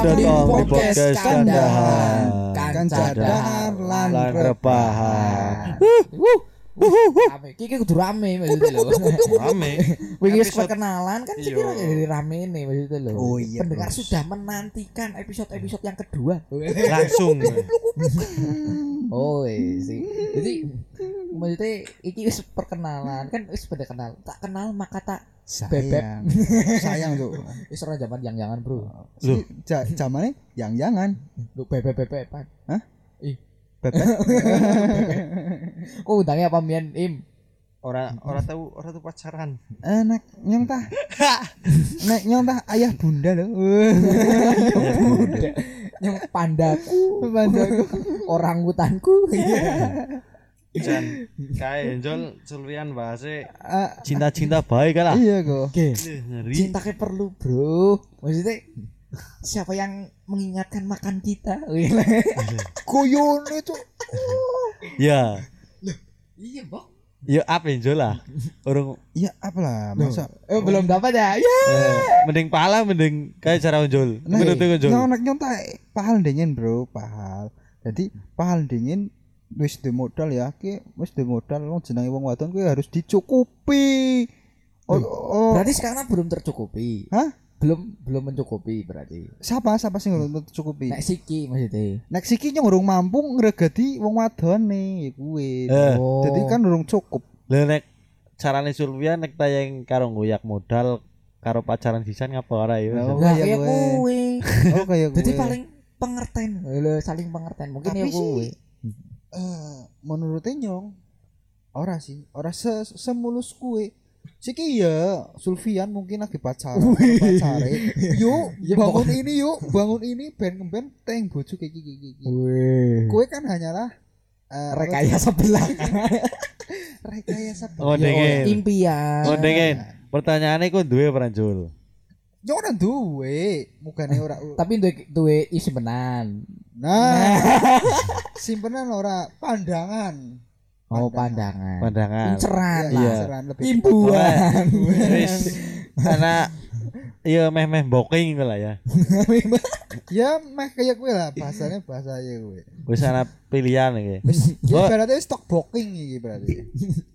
datang di podcast kandahan Kanca dahar lan lan rebahan Rame. Iki kudu rame maksudnya lho. rame Wingi wis perkenalan kan sih Iya. jadi rame nih maksudnya lho. Oh iya, Pendengar sudah menantikan episode-episode yang kedua. langsung Oh iya sih. Jadi maksudnya iki wis perkenalan kan wis pada kenal. Tak kenal maka tak sayang. Sayang tuh wis ora zaman yang jangan bro. Loh. ja, zamannya yang jangan Lu bebek bebekan. Hah? Ih, bebek? Kok undangnya apa mian? Im? ora ora tahu ora tahu pacaran. Enak nyong tah nek nyong tah ayah bunda. Loh Yang pandaku, bandaku orang hutanku. jan kae Jol Sulfian bahasa Ah, cinta-cinta baik kan lah iya kok Cinta kayak perlu bro. Maksudnya Siapa yang mengingatkan makan kita? Koyon itu. Ya Iya bok. Ya apa Jol lah? Orang ya apalah masa? Eh belum dapat ya? Ya eh, mending pala mending kayak cara Jol. Nah, menurut Jol. nyong nek nyong tah pahal dingin bro. Pahal. Jadi pahal dingin wis di modal ya ki wis di modal wong jenenge wong wadon kuwi harus dicukupi. Oh, oh. Berarti sekarang belum tercukupi. Hah? Belum belum mencukupi berarti. Siapa siapa sing urung tercukupi? Nek Siki maksudnya. Nek siki nyong urung mampu ngregedi wong wadon nih kuwi. Eh. Oh. jadi kan urung cukup. Lah nek carane Sulfian nek tayang karo ngoyak modal karo pacaran sisan ngapa ora ya Oh, Lah kayak ya gue. kuwe. Oh kayak gue Jadi paling pengertian Lho, Saling pengertian. Mungkin Tapi ya kuwe eh menurutnya nyong ora sih ora se semulus kue Siki ya Sulfian mungkin lagi pacaran pacare. Yuk Ya, bangun ini yuk bangun ini ben ben teng bojo kayak. Wih Kue kan hanyalah eh, Rekayasa belakang rekayasa Oh, dingin. Impian Oh. Pertanyaannya kok duwe peran Jul? Yo ora duwe, mukane ora Tapi duwe duwe isi benan Nah, simpenan ora pandangan. Oh pandangan Pandangan. Inceran Ya, Iya. seran lebih Imbuan Wis karena iya meh-meh booking lah ya. Ya meh kayak gue lah bahasanya bahasa ya gue. Wis ana pilihan iki. Wis Oh. ya berarti stock booking iki berarti.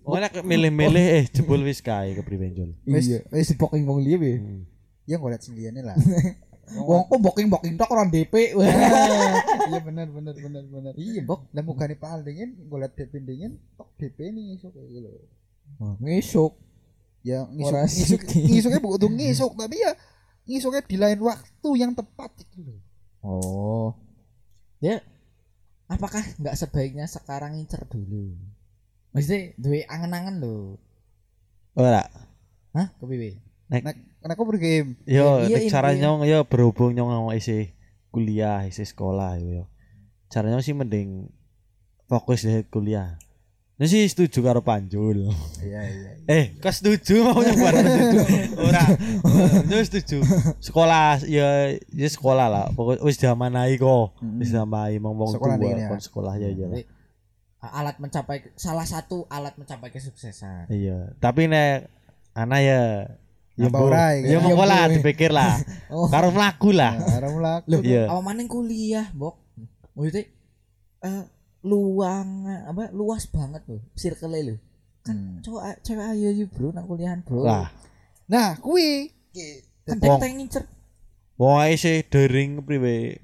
Oh nek milih-milih eh jebul wis kae kepriben Jul. Wis- Iya Wis booking wong liya ya ngeliat sendiriannya lah. Wong kok booking booking tok orang DP Iya benar benar benar benar. Iya bok Lah mukane pal dingin ngeliat DP dingin tok DP nih esuk kayak gitu. Ngesuk Ya ngisuk ngisuk ngisuknya bukan ngisuk tapi ya ngisuknya di lain waktu yang tepat gitu loh. Oh Ya Apakah nggak sebaiknya sekarang ngincer dulu Maksudnya duwe angen-angen lho Ora. Hah kepiye Nek karena aku bergame. Yo Iya, nek cara intinya. nyong yo berhubung nyong isi kuliah, isi sekolah yo. Cara nyong sih mending fokus di kuliah. Ini sih setuju karo Panjul. Iya iya. Eh, kau setuju mau nyoba setuju? Ora. Yo setuju. Sekolah ya ya sekolah lah. Pokok wis diamanai kok. Wis diamanai wong wong Sekolah tua ya. kon sekolah ya ya. Jadi, alat mencapai salah satu alat mencapai kesuksesan Iya, tapi nek ana ya ya Apa mbok- ora ya monggo Ya, lah dipikir lah. Oh Karo mlaku lah. Arah mulak. Loh, Iya. apa maning kuliah, Bok? Maksudnya eh luang apa luas banget loh circle loh. Kan cowok cewek ayo yuk bro nang kuliahan bro. Lah, Nah, kuwi kan teng ngincer wong ae sih daring priwe.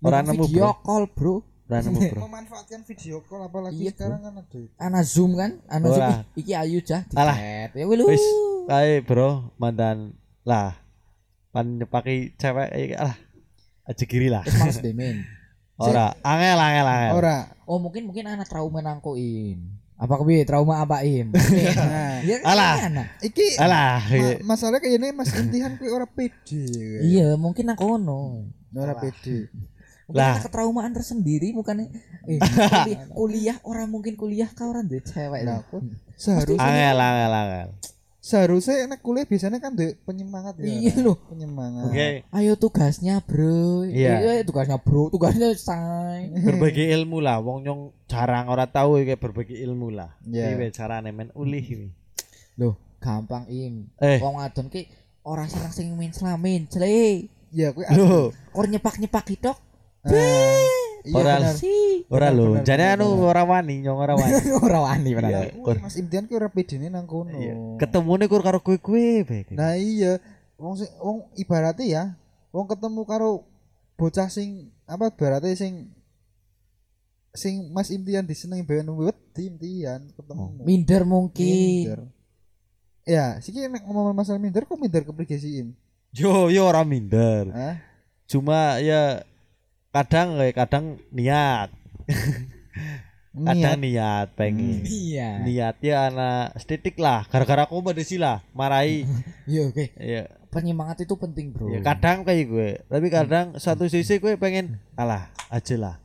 Ora nemu video bro. call bro. Ora nemu bro. memanfaatkan video call apalagi Iya, sekarang kan ada Ana zoom kan, ana zoom. Iki ayu jah di Alah. Ya. Wis kae bro mantan lah. Pan pakai cewek iki lah. Aja kiri lah. Males demen. Ora, angel angel angel. ora. Oh mungkin mungkin anak trauma nangkoin. Apa kepiye trauma apa im? Nah, Ya, Alah. anak. iki Alah, ma- masalah kayak ini Mas Intihan kuwi ora pede. Iya, mungkin nang kono. ora pede. Lah. ketraumaan tersendiri bukan eh, kuliah, kuliah orang mungkin kuliah kau orang cewek lah. Seharusnya angel angel angel. Seharusnya enak kuliah biasanya kan duwe penyemangat ya. Iya loh. penyemangat. Oke, Ayo tugasnya, Bro. Iya. Eh, tugasnya, Bro. Tugasnya say. berbagi ilmu lah. Wong nyong jarang ora tahu iki berbagi ilmu lah. Iya. Piye carane men ulih iki. Loh, gampang im. Eh. Wong adon ki ora seneng sing min slamin, cele. ya kowe asli. Lho, Kor nyepak-nyepak tok. Ah, iya Ora bener. Si. Ora lho. Jane anu bener. ora wani, nyong ora wani. Ora wani Iya. padahal. Kuwi Mas Imtian ki ora pedene nang kono. Iya. Ketemune kur karo kowe-kowe. Nah iya, wong sing wong ibaratnya ya, wong ketemu karo bocah sing apa ibaratnya sing sing Mas Imtian disenengi bae wedi Imtian ketemu. Minder mungkin. Minder. Ya, sih nek ngomong masalah minder kok minder keprigi sih Im? Yo yo ora minder. Hah? Cuma ya kadang kayak kadang niat, kadang niat pengen. Iya. Niatnya anak setitik lah, gara-gara aku pada sila marahi. Iya oke. ya, Penyemangat itu penting, Bro. ya kadang kayak gue, tapi kadang satu sisi gue pengen alah aja lah.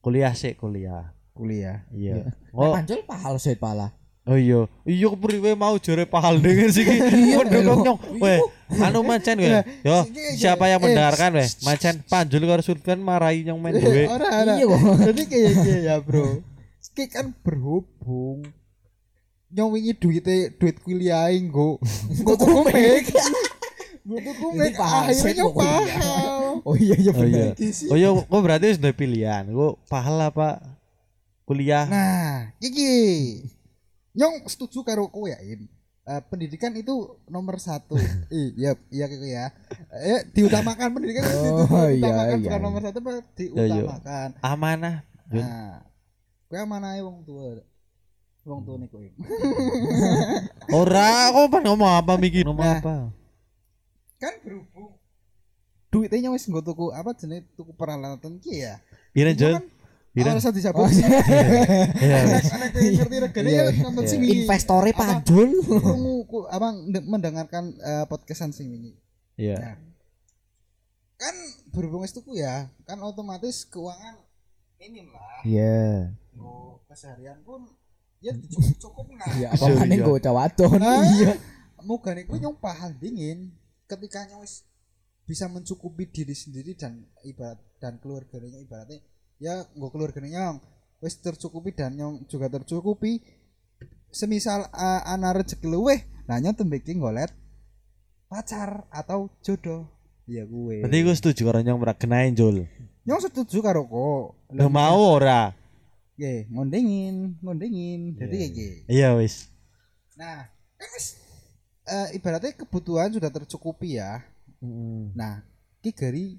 Kuliah sih kuliah. kuliah. Iya. Oh, pancul pahal set pala. Oh iya. Iya kepriwe mau jare pahal dengan sih. Iya, nyong. Weh, anu macan gue. Yo, siapa yang mendengarkan weh? Macan panjul karo surfen marahi nyong main duwe. Ora ora. Iya kok. Jadi kayak gitu ya, Bro. Ki kan berhubung nyong wingi duite duit kuliah nggo nggo tuku mic. Nggo tuku akhirnya set nyong pahal. Oh iya iya Oh iya. bener. Oh iya, kok berarti sudah pilihan. Kok pahal apa kuliah? Nah, iki nyong setuju karo kowe ya, Im. Eh, pendidikan itu nomor satu. iya, iya gitu ya. Eh, diutamakan pendidikan itu Oh, iya, diutamakan iya, bukan iya. nomor satu, apa diutamakan. Amanah. Yun. Nah, kowe mana wong tua? Wong tua nih kowe. Ora, kok pan ngomong apa mikir ngomong Nah. apa? kan berhubung duitnya wis nggo tuku apa jenenge tuku peralatan ki ya. Pira Itu Oh, sih. Iya. Anak-anak yang ngerti regane ya nonton sing wingi. Investore apa nde- mendengarkan eh, podcastan sing wingi. Iya. Nah, kan berhubung tuku ya, kan otomatis keuangan minim lah. Iya. Mau keseharian pun ya cukup cukup nah. Iya, apa go cawadon. Nah, Iya. Moga niku nyong pahal dingin ketika nyong wis bisa mencukupi diri sendiri dan ibarat dan keluarganya ibaratnya ya nggak keluarganya nyong wis tercukupi dan nyong juga tercukupi semisal uh, ana rezeki luweh nah nyong tembeki ngolet pacar atau jodoh ya gue Berarti gue setuju karo nyong ora kenain Jul. nyong setuju karo kok Udah mau ora? Ye, ngondengin, ngondengin. Jadi Iya, kayak gitu. Iya wis. Nah, kan wis eh, ibaratnya kebutuhan sudah tercukupi ya. Mm. Nah, ki gari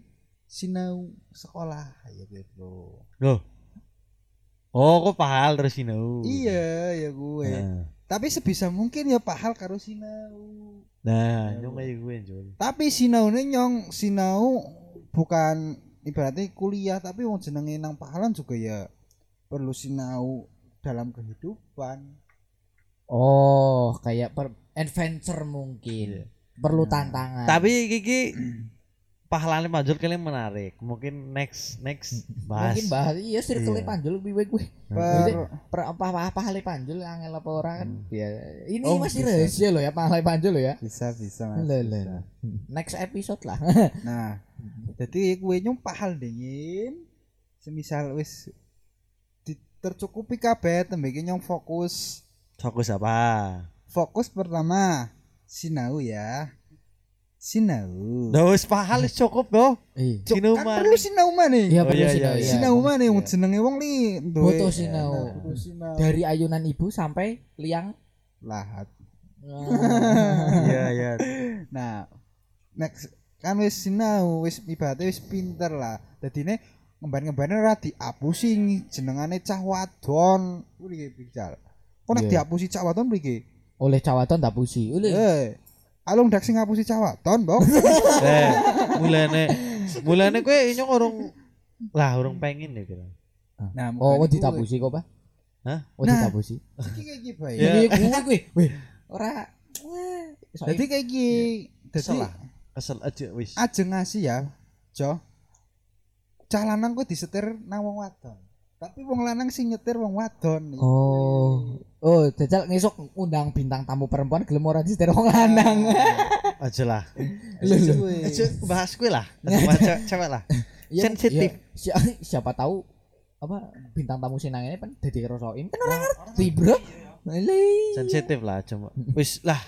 sinau sekolah ya gitu. Loh. Oh, kok pahal terus sinau. Iya, ya gue. Nah, Tapi sebisa mungkin ya pahal karo sinau. nah nyong kayak gue Jul. Tapi sinau nyong sinau bukan ibaratnya kuliah tapi wong jenenge nang pahalan juga ya perlu sinau dalam kehidupan. Oh, kayak per adventure mungkin. Perlu tantangan. Tapi Kiki pahalane Manjul kalian menarik. Mungkin next next bahas. mungkin bahas iya circle Iya. panjul lebih baik gue. Per, Per apa apa hal panjul angel apa orang kan? Ya, ini Oh, masih bisa. rahasia loh ya pahala panjul loh ya. bisa bisa Mas, bisa. lah. Next episode lah. Nah, jadi gue nyong pahal dingin. Semisal wis tercukupi kabeh tembeke nyong fokus. Fokus apa? Fokus pertama sinau ya. Sinau. Nah, wis pahal wis cukup. Iya. Cuk, sinau kan perlu sinau mana? Iya perlu iya, sinau iya, ya. Sinau yang Iya. jenenge wong li duwe- Foto sinau. Dari ayunan ibu sampai liang. lahat. Iya, iya. Nah, next kan wis sinau, wis ibaratnya wis pinter lah. Dadine ngemban-ngembane ora diapusi jenengane cah wadon. Kuwi pical. Kok nek Iya. diapusi cah wadon mriki? Oleh cawaton tak pusi. Oleh. Alung dak sing ngapusi cah wadon, Bok. Eh, mulane mulane kowe nyong urung lah urung pengen ya kira. Nah, Oh, mukane wedi kuwi. tapusi kok, Pak? Hah? Wedi Nah. tapusi. Iki kayak iki, Pak. Ya. Iya, gue. Weh, ora Jadi kayak iki. Dadi Salah. Kesel aja wis. ajeng ngasih ya, Jo. Cah lanang kuwi disetir nang wong wadon. Tapi wong lanang sing nyetir wong wadon. Oh. Oh, jajal ngesok undang bintang tamu perempuan gelem ora disetir wong lanang. Aja lah. Aja bahas kowe lah. Cewek- lah. Ya, Sensitif. ya, si- siapa tahu apa bintang tamu sinang ini kan dadi kerosoin kan orang ngerti, Bro. Lele. Sensitif lah cuma. Wis lah.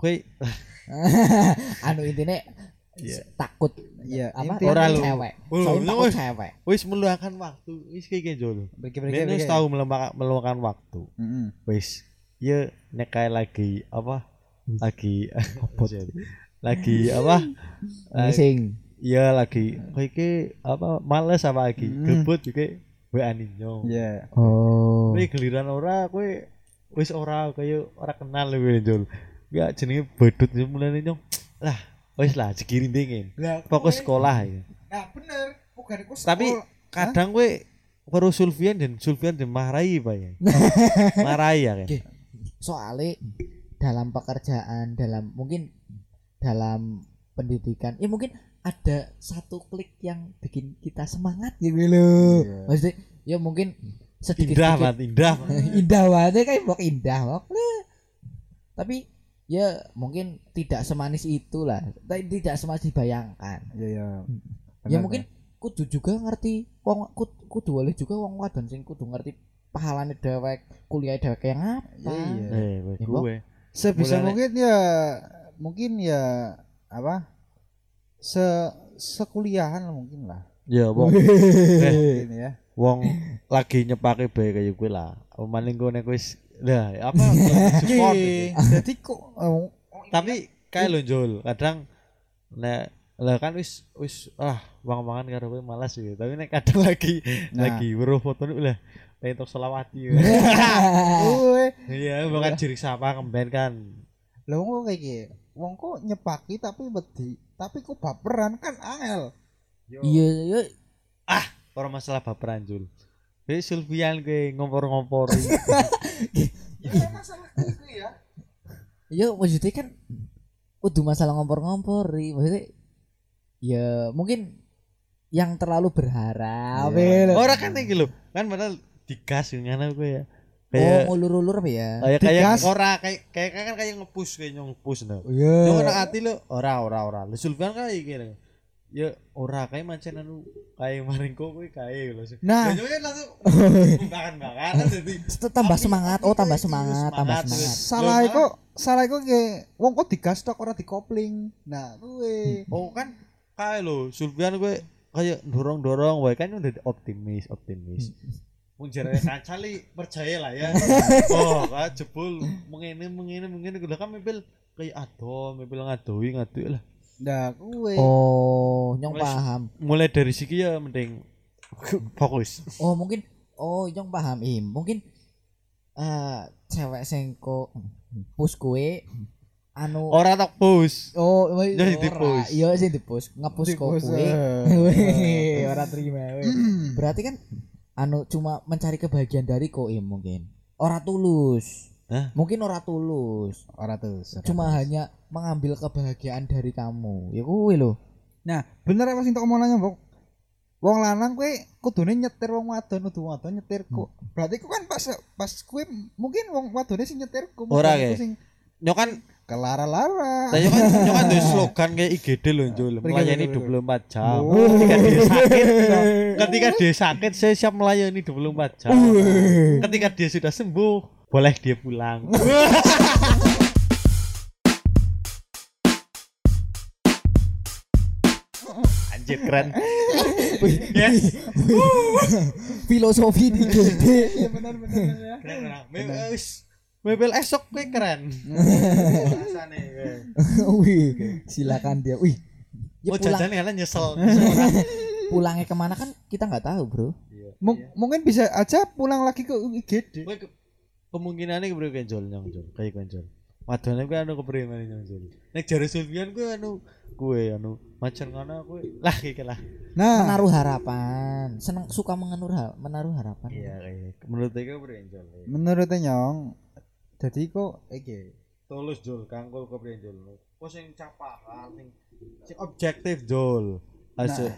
Kowe lah. anu intine Iya. takut Iya, apa intinya- Ora lu. cewek Oh, soalnya takut wis- cewek Wis meluangkan waktu, wis kayak gitu Ini wis bagi. tahu meluangkan, meluangkan waktu. Wis, ya nek kayak lagi apa? Lagi lagi apa? Eh, sing Iya lagi iki apa males apa lagi Hmm. gebut juga WA ninyo. Iya. oh Kowe giliran ora kowe wis ora kaya ora kenal kowe Jol. Ya jenenge bodut yo mulane nyong. Lah, wis lah dingin. Lah, Fokus kowe- sekolah ya. Nah, bener. Bukan Tapi sekolah. kadang kowe baru Sulfian dan Sulfian dan marahi Pak ya. marahi ya kan. Soalnya dalam pekerjaan dalam mungkin dalam pendidikan ya mungkin ada satu klik yang bikin kita semangat gitu loh Iya. maksudnya ya mungkin sedikit Indah banget, indah. indah banget kayak bok indah bok tapi ya mungkin tidak semanis itulah. Tapi tidak semanis dibayangkan. Iya, iya. ya Bener, mungkin kudu juga ngerti wong kudu, kudu oleh juga wong wadon sing kudu ngerti pahalane dewek kuliah dewek yang apa. Iya. Eh, kowe Ya, gue. sebisa Mulane- mungkin ya mungkin ya apa? Se sekuliahan mungkin lah. Ya wong. Mungkin ya. wong lagi nyepake bae kaya kowe lah. Nek wis lah apa support. Iya. gitu. jadi kok oh, Tapi lho Jul, kadang nek lah kan wis wis ah wang-wangan karo kowe malas gitu. Tapi nek kadang lagi Nah. lagi weruh foto nih lah pentok selawati. Uwe. Iya, bukan ciri sapa kemben kan. lah wong kok kayak gini wong kok nyepaki tapi wedi tapi kok baperan kan angel iya iya Orang masalah baperan Jul. Kowe Sulfian kowe ngompor-ngompori. ya masalah itu ya Iya maksudnya kan kudu masalah ngompor-ngompori maksudnya ya mungkin yang terlalu berharap Iya. ya. Ora kan iki lho, kan padahal digas ngono kowe ya. oh Kayak ngulur-ulur apa ya kayak kayak ora kayak kayak kan kayak ngepush kayak nyong push no. iya Yo kena ati lo ora ora ora. Lu Sulfian kayak gini. Ya ora kayak mancen anu kayak maring kok kowe kae lho. Nah. Ya, langsung bakan-bakan dadi tambah semangat oh tambah kayak semangat tambah semangat, semangat salah iku salah iku kayak wong kok digas tok ora dikopling nah kuwe Oh kan kayak lo Sulfian kowe kayak dorong-dorong wae kan udah optimis, optimis. Wong jarane kanca li percaya lah ya. Oh, kan jebul mengene mengene mengene kudu kan mebel kayak ado, mebel ngadoi ngadoi lah. Nah kuwe oh nyong Wes. paham Mulai dari siki ya mending fokus. oh mungkin oh nyong paham im mungkin eh cewek sing kok push kue anu Ora tak push. Oh, Ya, sing ora. di-push. Iya sing di-push, nge-push kok kuwi. eh. Ora terima. Berarti kan anu cuma mencari kebahagiaan dari koim mungkin. Ora tulus. Hah? Mungkin ora tulus. ora tuh Cuma hanya mengambil kebahagiaan dari kamu. Ya kuwi lho. nah bener apa sing tak omongannya mbok wong lanang kuwe kudune nyetir wong wadon kudu wadon nyetir kok berarti ku kan pas pas kuwe mungkin wong wadone sing nyetir ku Ora, sing kan kelara-lara Saya kan nyok kan slogan kayak IGD loh Jul, melayani betul, 24 jam. Oh. Ketika dia sakit, ketika dia sakit saya siap melayani 24 jam. Ketika dia sudah sembuh, boleh dia pulang. Anjir keren. yes. Filosofi di gede. iya bener bener ya Keren. Mebel esok kue keren. Wih, silakan dia. Wih. Ya Mau pulang, jajan kalian nyesel. pulangnya ke mana kan kita nggak tahu bro. Mung- mungkin bisa aja pulang lagi ke IGD Kowe ke- kemungkinannya kepriye kenjol nyong jol, kayak kenjol. Wadone kuwi anu kepriye meneh nyong jol. Nek jare Sulfian kuwi anu kuwe anu macan ngono kuwi lah iki lah. nah Menaruh harapan, seneng suka mengenur ha- menaruh harapan. Iya kayak menurut iki kepriye kenjol. menurut nyong jadi kok iki Tulus jol, kangkul kepriye jol. Kok sing capakan sing sing objektif jol. Aso.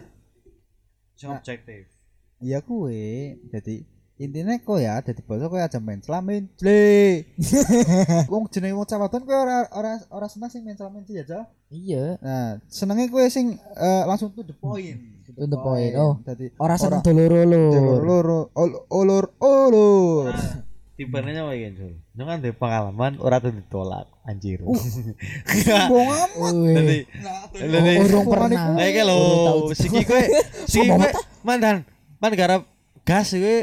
Sing Nah. objektif. iya kue jadi intinya kok ya jadi bosok kok aja main selamin cle wong jenenge wong cawadon kue ora ora ora seneng sing main selamin sih aja Iya. nah senengnya kue sing eh, langsung to the point To the point, oh. jadi Orang seneng Ora- doloro loro. loro ol- olor olor tipenya apa iki Jul nyong kan duwe pengalaman ora tuh ditolak anjir Sombong amat. Wih. Dadi Oh, dadi urung pernah. Urung tahu siki kowe siki Sombong kowe mandan man garap gas kowe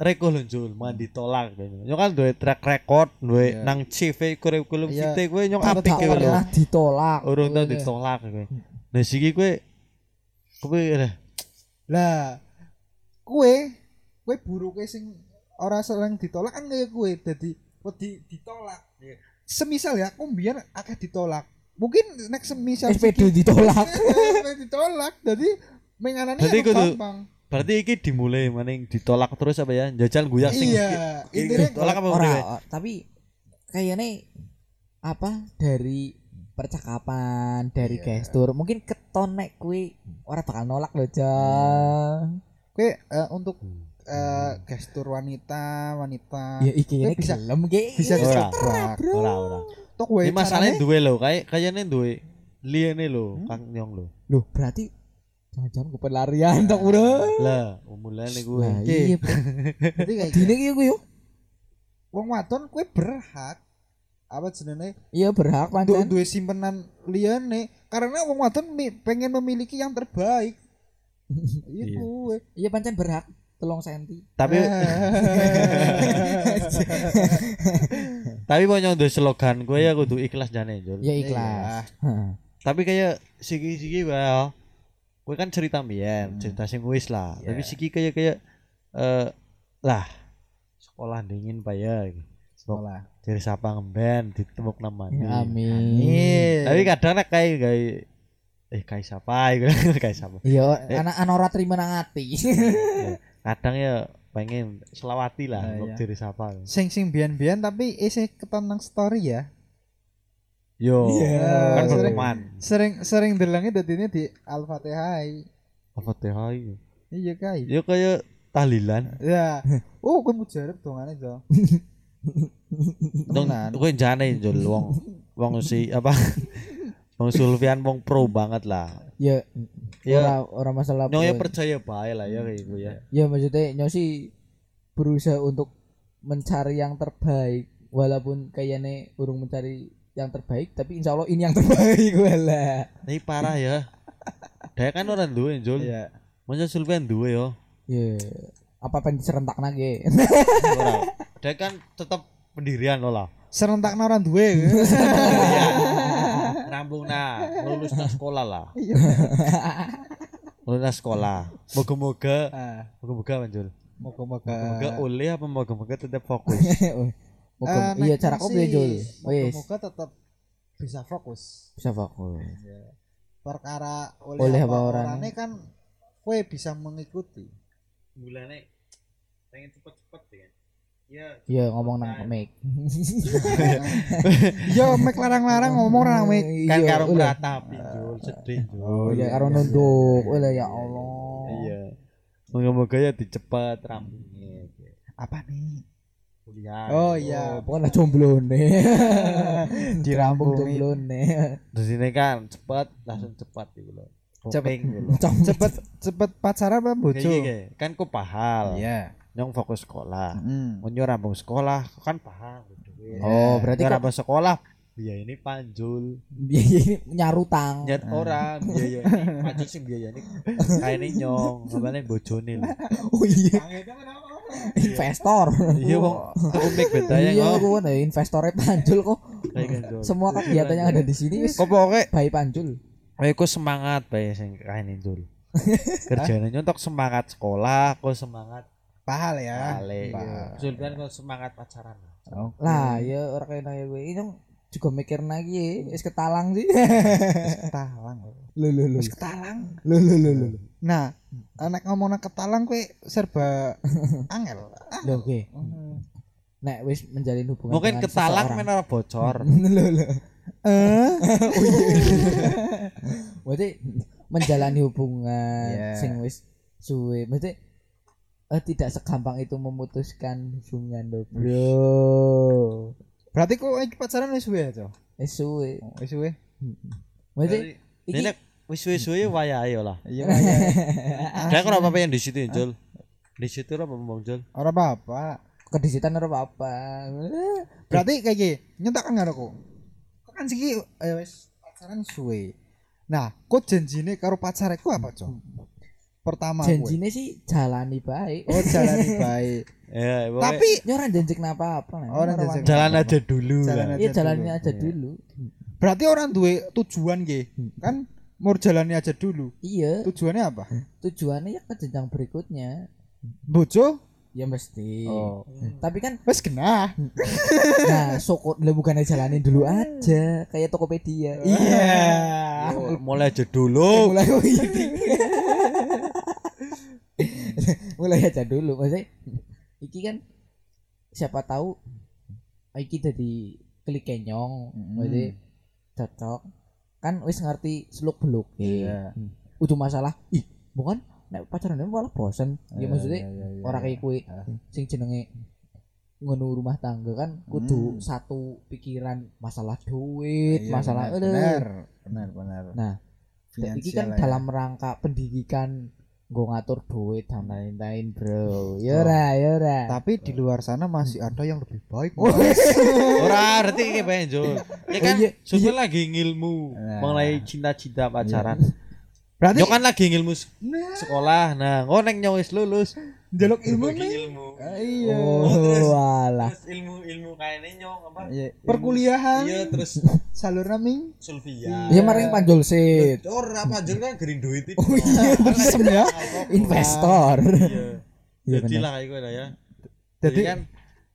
reko lho Jul, man ditolak kowe. Nyong kan duwe track record, duwe Iya. nang CV kurikulum Iya. vitae kowe nyong Gak apik kowe lho. ditolak. Urung tau Wih. ditolak kowe. Nah siki kowe kowe lah kue kue buruke sing ora sering ditolak kan kaya kue dadi wedi ditolak. Semisal ya aku mbiyen akeh ditolak. Mungkin nek semisal SPD ditolak. iki ditolak dadi menganane gampang. Berarti iki dimulai maning ditolak terus apa ya? Jajal guyak sing Iya, intinya ditolak apa Ora, priwe? o- tapi kayaknya apa dari percakapan, dari Iya. gestur, mungkin ketonek kue orang bakal nolak loh, Jang. kue eh, untuk eh, gestur wanita, wanita Ya iki ini bisa- gelem ge. bisa Ora. Ora ora. Tok wae Ini masalahnya duwe lho, kayak kayaknya duwe liyane lho, Kang Nyong lho. Loh, berarti jangan-jangan gue pelarian tok, Bro. Lah, umulane kuwe. Nah, Oke. iya, Bro. Jadi kayak Dine iki yo. wong wadon kue berhak apa jenenge Iya berhak pancen. duwe simpenan liyane karena wong wadon mi- pengen memiliki yang terbaik. Iya Iya. kue. Iya pancen berhak telung senti. Tapi tapi mau nyong duwe slogan kowe ya kudu ikhlas jane, Jul. Ya ikhlas. Tapi kayak siki-siki well, kowe kan cerita mbiyen, Hmm. cerita sing wis lah. Iya. Tapi siki kayak kayak eh lah sekolah dingin pak ya Sekolah. dari siapa ngemben ditemuk namanya Amin. tapi kadang nek kayak kayak eh kayak siapa kayak siapa Iya, Eh. anak anak ora terima nang ati. kadang ya pengen selawati lah Ah, untuk iya. diri siapa Sing sing bian-bian tapi isih keton nang story ya. Yo Iya. kan Sering- berteman Sering sering delenge dadine di Al-Fatihah. hai Iya kai. yo kayak tahlilan Ya. Oh, kowe mujarab dongane to. dong kowe jane jol wong wong si apa Bang Sulfian wong pro banget lah Ya, ya ora ora masalah. nyonya percaya bae lah ya kayak gitu ya Ya maksudnya nyo sih berusaha untuk mencari yang terbaik walaupun kayaknya urung mencari yang terbaik tapi insya Allah ini yang terbaik wala. ini parah ya dia kan orang duwe jol Iya. Masa Sulfian duwe yo Ya, apa pengen diserentak nage? Ora. Dia kan tetap pendirian lo lah. Serentak orang duwe. Rambung nah, lulus sekolah lah. lulus nang sekolah. Moga-moga, Ah, moga-moga manjul. moga-moga. Moga-moga oleh apa moga-moga tetap fokus. Moga, Eh, iya cara sih, kopi Jul. Wis Moga-moga tetap bisa fokus. bisa fokus. Perkara oleh, Oleh apa apa orangnya. orangnya kan kue bisa mengikuti. Mulane pengen cepet-cepet ya. Ya, Iya ngomong nang mic. Yo mek larang-larang ngomong nang kan Iya, karo ulah. meratapi Jul, sedih Jul. Oh iya karo nunduk. Ulah ya Allah. Iya. Moga-moga ya dicepat rambutnya. Apa nih? Kuliah. Oh iya. Pokoknya jomblo nih. Dirambung jomblo nih. Terus ini kan cepat, langsung cepat gitu loh. Cepet. Gitu loh. cepet cepet pacaran apa bojo? Kayak gini, kan kok pahal. Iya. Nyong fokus sekolah. Mm. Mau rambung sekolah kan pahal. Oh berarti kok rambung sekolah biaya ini panjul biaya ini nyarutang. nyet orang biaya ini panjul sing biaya ini kayak ini nyong bojone lho Oh iya. Investor. iya wong tuku mic bedanya Iya, gue ada investornya Panjul kok. gitu Semua kegiatan yang ada di sini kok pokoknya bayi Panjul. Ayo kok semangat bae sing kae Jul. Kerjanya nyontok semangat sekolah, kok semangat Pahal ya. Pahal. Sultan kok semangat pacaran. Lah, ya orang kayak nanya gue ini juga mikir lagi ya, wis ketalang sih. Ketalang. Lu lu lu. Wis ketalang. Lu lu lu lu. Nah, anak ngomong ketalang kue serba angel. Lho, Oke. Nek wis menjalin hubungan Mungkin ketalang men ora bocor. Lho lho. Eh, Berarti menjalani hubungan Iya. sing wis suwe. Berarti eh, tidak segampang itu memutuskan hubungan lo, Bro. berarti kok pacaran wis suwe to? Wis suwe. Oh, Wis suwe. Berarti iki Ini wis suwe-suwe wayahe lah. Iya. Dia kok apa yang di situ, Jul? Di situ apa Bang Jul? Ora apa-apa. kedisitan ora apa-apa. Berarti kayak gini, nyontak kan karo Kok kan sih eh, wis pacaran suwe. Nah, kok janjine karo pacar iku apa, Cok? Pertama. Janjine sih jalani baik. Oh, jalani baik. Ya, Tapi Ya ora janjik apa-apa. lah. Orang Ora janjik wani. jalan aja dulu. Jalan lah. aja. Iya jalanin dulu. aja Iya. dulu. berarti orang duwe tujuan nggih. Kan mau jalani aja dulu. Iya, Tujuannya apa? tujuannya ya ke jenjang berikutnya. Bojo? Ya mesti. Oh. Tapi kan Wes kena. nah soko lah bukannya jalanin dulu aja kayak Tokopedia. Iya. Yo, mulai aja dulu. mulai mulai aja dulu maksudnya iki kan siapa tahu iki jadi klik kenyong Mm. maksudnya cocok kan wis ngerti seluk beluk Iya. udah masalah ih bukan nek pacaran malah bosen ya maksudnya Iya, iya, iya, orang iya. kayak kue sing jenenge ngono rumah tangga kan kudu Hmm. satu pikiran masalah duit Iya, masalah benar, aduh. benar, benar, benar. Nah, Dan iki kan Finansial ya. dalam rangka pendidikan gue ngatur duit dan lain-lain bro ya ora ya Tapi di luar sana masih ada yang lebih baik. Ora ngerti iki pengen Jul. Ya kan iya, Sultan lagi ngilmu Nah. mengenai cinta-cinta pacaran. Berarti Yo kan lagi ngilmu s- sekolah. Nah, ngono nek nyawis lulus. Jaluk ilmu nih. ilmu. Iya. oh alah Terus ilmu-ilmu kayaknya nyong apa? Iya. Perkuliahan Iya, terus salur naming. Sulfia. ya maring panjol sit Ora panjang kan green duit itu. oh iya Isem ya. investor Iya. Iya, Jadi lah kayak gue lah ya. Jadi kan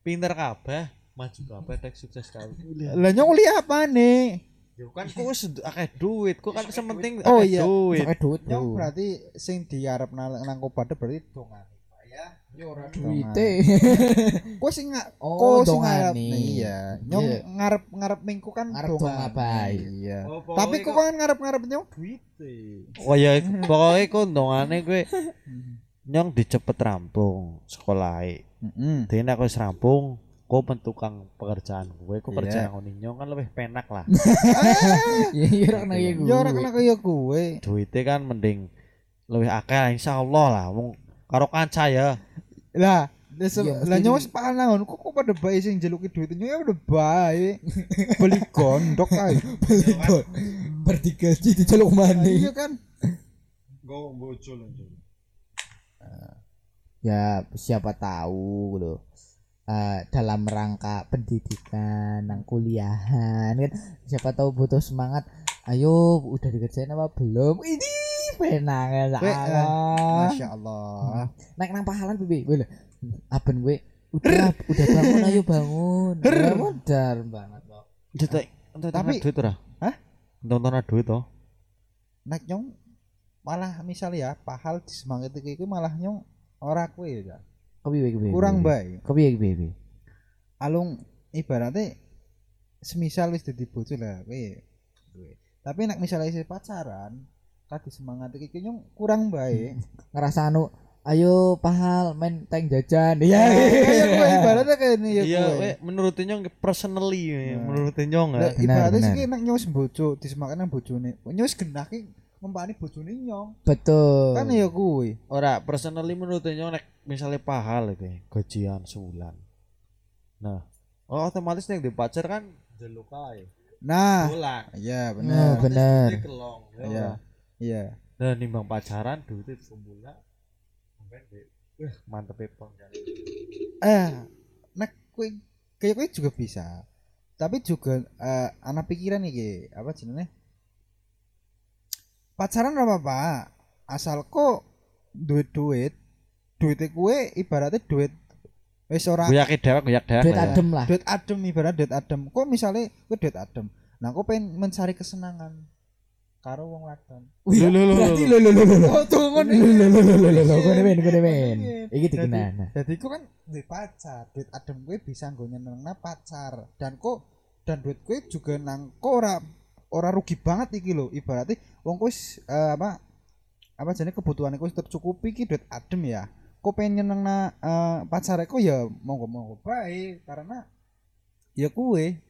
pinter kabeh, maju kabeh tek sukses kabeh. lah nyong kuliah apa nih? Yo kan kok wis akeh duit, kok kan sementing Oh, akeh iya. duit. pakai duit Nyong berarti sing diarep nang nang pada berarti dongan. Ya. Yo ora duite Kok sing nggak oh sing ngarep dongane iya. Nyong Iya. ngarep ngarep mingku kan Ngarep donga bae. Iya. Oh, Tapi kok kan ngarep-ngarep nyong duit. Oh ya pokoknya ku ndongane gue nyong dicepet rampung sekolah Heeh. Dene nek wis rampung, kok pentukang pekerjaan gue, kok Iya. kerja ngono nyong kan lebih penak lah. ya iya ora kena ya gue Ya ora kena kaya kowe. Duitnya kan mending lebih akeh insyaallah lah wong karo kanca ya. Lah, Iya, lah di- nyawa sepanangan kok kok pada bae sing njeluki duit ya udah bae. Beli gondok ae. beli gon berdigaji di celuk mana Iya kan. Go bojo ya siapa tahu loh Eh, dalam rangka pendidikan nang kuliahan kan? Siapa tahu butuh semangat. Ayo udah dikerjain apa belum? Ini penang ya eh, Masya Allah. naik nang pahalan pipi boleh aben gue udah udah bangun ayo bangun modar banget kok Tapi Tapi- duit ora? Hah? Nonton duit toh. Nek nyong malah misalnya ya pahal disemangati iki malah nyong ora kowe ya. kepiye kepiye Kurang bae. kepiye kepiye Alung ibaratnya semisal wis dadi bojo lah kowe. kowe. Tapi nek misalnya isih pacaran tadi semangat iki nyong kurang bae. ngerasa anu ayo pahal main tank jajan ya Kayak kowe ibaratnya kayak ini ya Iya, menurut nyong personally, we, Nah. menurut nyong Lah ya. Benar, ibaratnya benar. sih nek nyong bojo disemangat nang bojone. Nyong wis genah ki ngempani bojone nyong. betul Kan ya kuwi. Ora, personally menurut nyong nek misalnya pahal iki, gajian sebulan. Nah, oh, otomatis nek di pacar kan jeluk ae. Nah, iya Nah, benar. bener. Duitnya kelong. ya Iya. Iya. Nah, nimbang pacaran duitnya sebulan. Sampai di Wah, mantep ya pong. Eh, nek kowe kayak kowe juga bisa. Tapi juga eh, anak pikiran iki, apa jenenge? Pacaran ora apa-apa. Asal kok duit-duit, duitnya kue ibaratnya duit wis ora Gue yakin dewek, gue yakin dewek. duit ya. adem lah duit adem ibarat duit adem. Kok misalnya kue duit adem. Nah, kok pengen mencari kesenangan karo wong wadon. Lho, lho, lho, berarti lho. lo lo lo lo Oh, tunggu lo lo lo lo lo lo gue men gue men iki dikenal Jadi ku kan duit pacar, duit adem gue bisa nggo nyenengna pacar. Dan kok dan duit gue juga nang kok ora ora rugi banget iki lho. Ibaratnya wong kowe wis, eh, apa apa jane kebutuhan kowe wis tercukupi iki duit adem ya. Kok pengen nyenengna eh, pacar kok ya monggo-monggo bae karena ya kue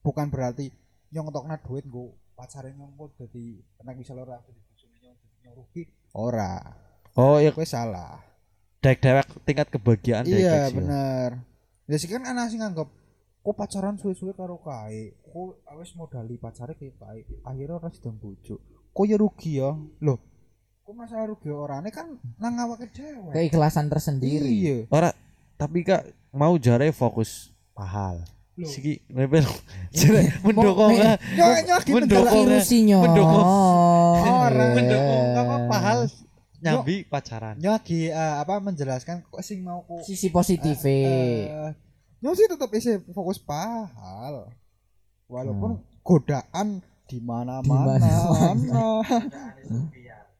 bukan berarti nyong ngetokna duit nggo pacare nyong kok dadi nek misal ora dadi bojone nyong dadi nyong rugi. Ora. Oh, iya Kowe salah. dewek dewek tingkat kebahagiaan dewek Iya sih. bener. Ya sih kan ana sing nganggep kok pacaran suwe-suwe karo kae. Kok wis modali pacare kayak kae. Akhirnya ora sedang bojo. Kok ya rugi ya. Loh. Kok masalah rugi orane kan nang awake dhewe. keikhlasan tersendiri Iya. ora tapi kak mau jare fokus pahal. Siki rebel jare mendukung me- ah. Yo nyaki Mendukung. Mendukung. Orang. mendukung apa pahal nyambi pacaran Nyaki eh, apa menjelaskan kok sing mau ku sisi positif eh, Nyo sih tetap isi fokus pahal. Walaupun godaan di mana-mana.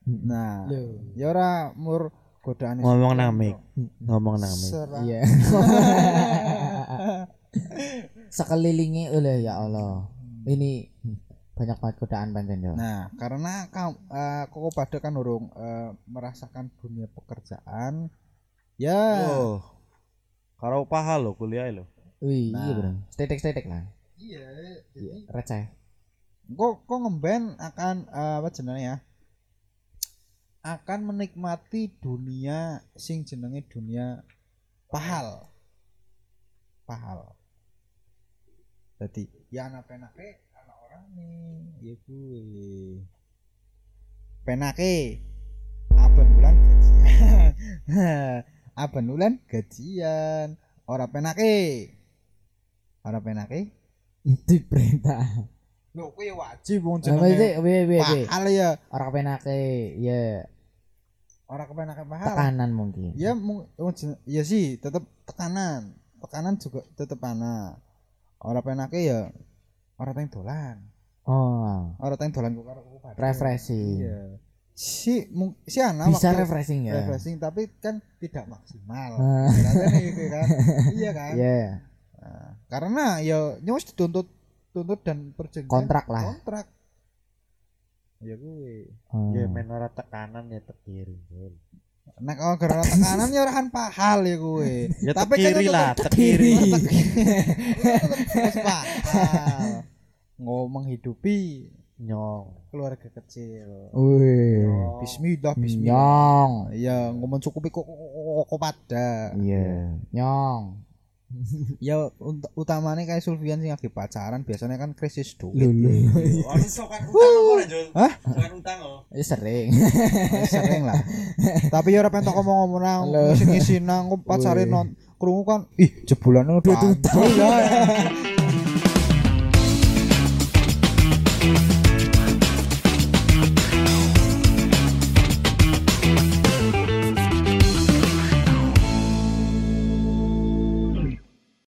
nah, ya ora mur godaan Ngomong nang mic. ngomong nang mic. iya sekelilingi oleh ya Allah. Ini banyak banget godaan pancen yo Nah, karena kamu eh, kok pada kan urung eh, merasakan dunia pekerjaan ya. Oh karo pahal lo kuliah lo wih Nah. iya bro stetek stetek lah. Iya iya receh. Kok kok ngemben akan eh, apa jenenge ya? Akan menikmati dunia sing jenenge dunia pahal. Pahal jadi ya anak penake anak orang nih ya gue penake apa bulan gajian. Apa bulan gajian. Ora penake. Ora penake? Itu perintah. Lho kuwi wajib wong jenenge. wih wih wih pahal ya. Orang penake ya. Ora kepenake pahal tekanan mungkin. Ya mu- wong jen- ya sih tetep tekanan. Tekanan juga tetep ana ora penake ya ora teng dolan. Oh. Ora teng dolan kok karo refreshing. Iya. Si mung- si ana bisa refreshing ya? Refreshing tapi kan tidak maksimal. Ah. Rasanya gitu kan. Iya kan? Ya Nah, karena ya nyos dituntut tuntut dan perjanjian. Kontrak lah. Kontrak. Ya gue Oh. ya men ora tekanan ya tekiri nek oh gara tekanan ya orahan pahal ya gue ya Tapi kan tetep lah pahal ngomong hidupi nyong keluarga kecil wih. Bismillah Bismillah nyong ya ngomong cukupi kok kok pada iya nyong ya ut- utamanya kayak Sulfian sih lagi pacaran biasanya kan krisis duit. Lulu Ono sokan utang ora Jul Hah? sokan utang oh. Ya sering. Sering lah. Tapi ya ora pentok ngomong-ngomong nang Loh. ngisi nang pacare non krungu kan ih jebulannya udah Duit utang.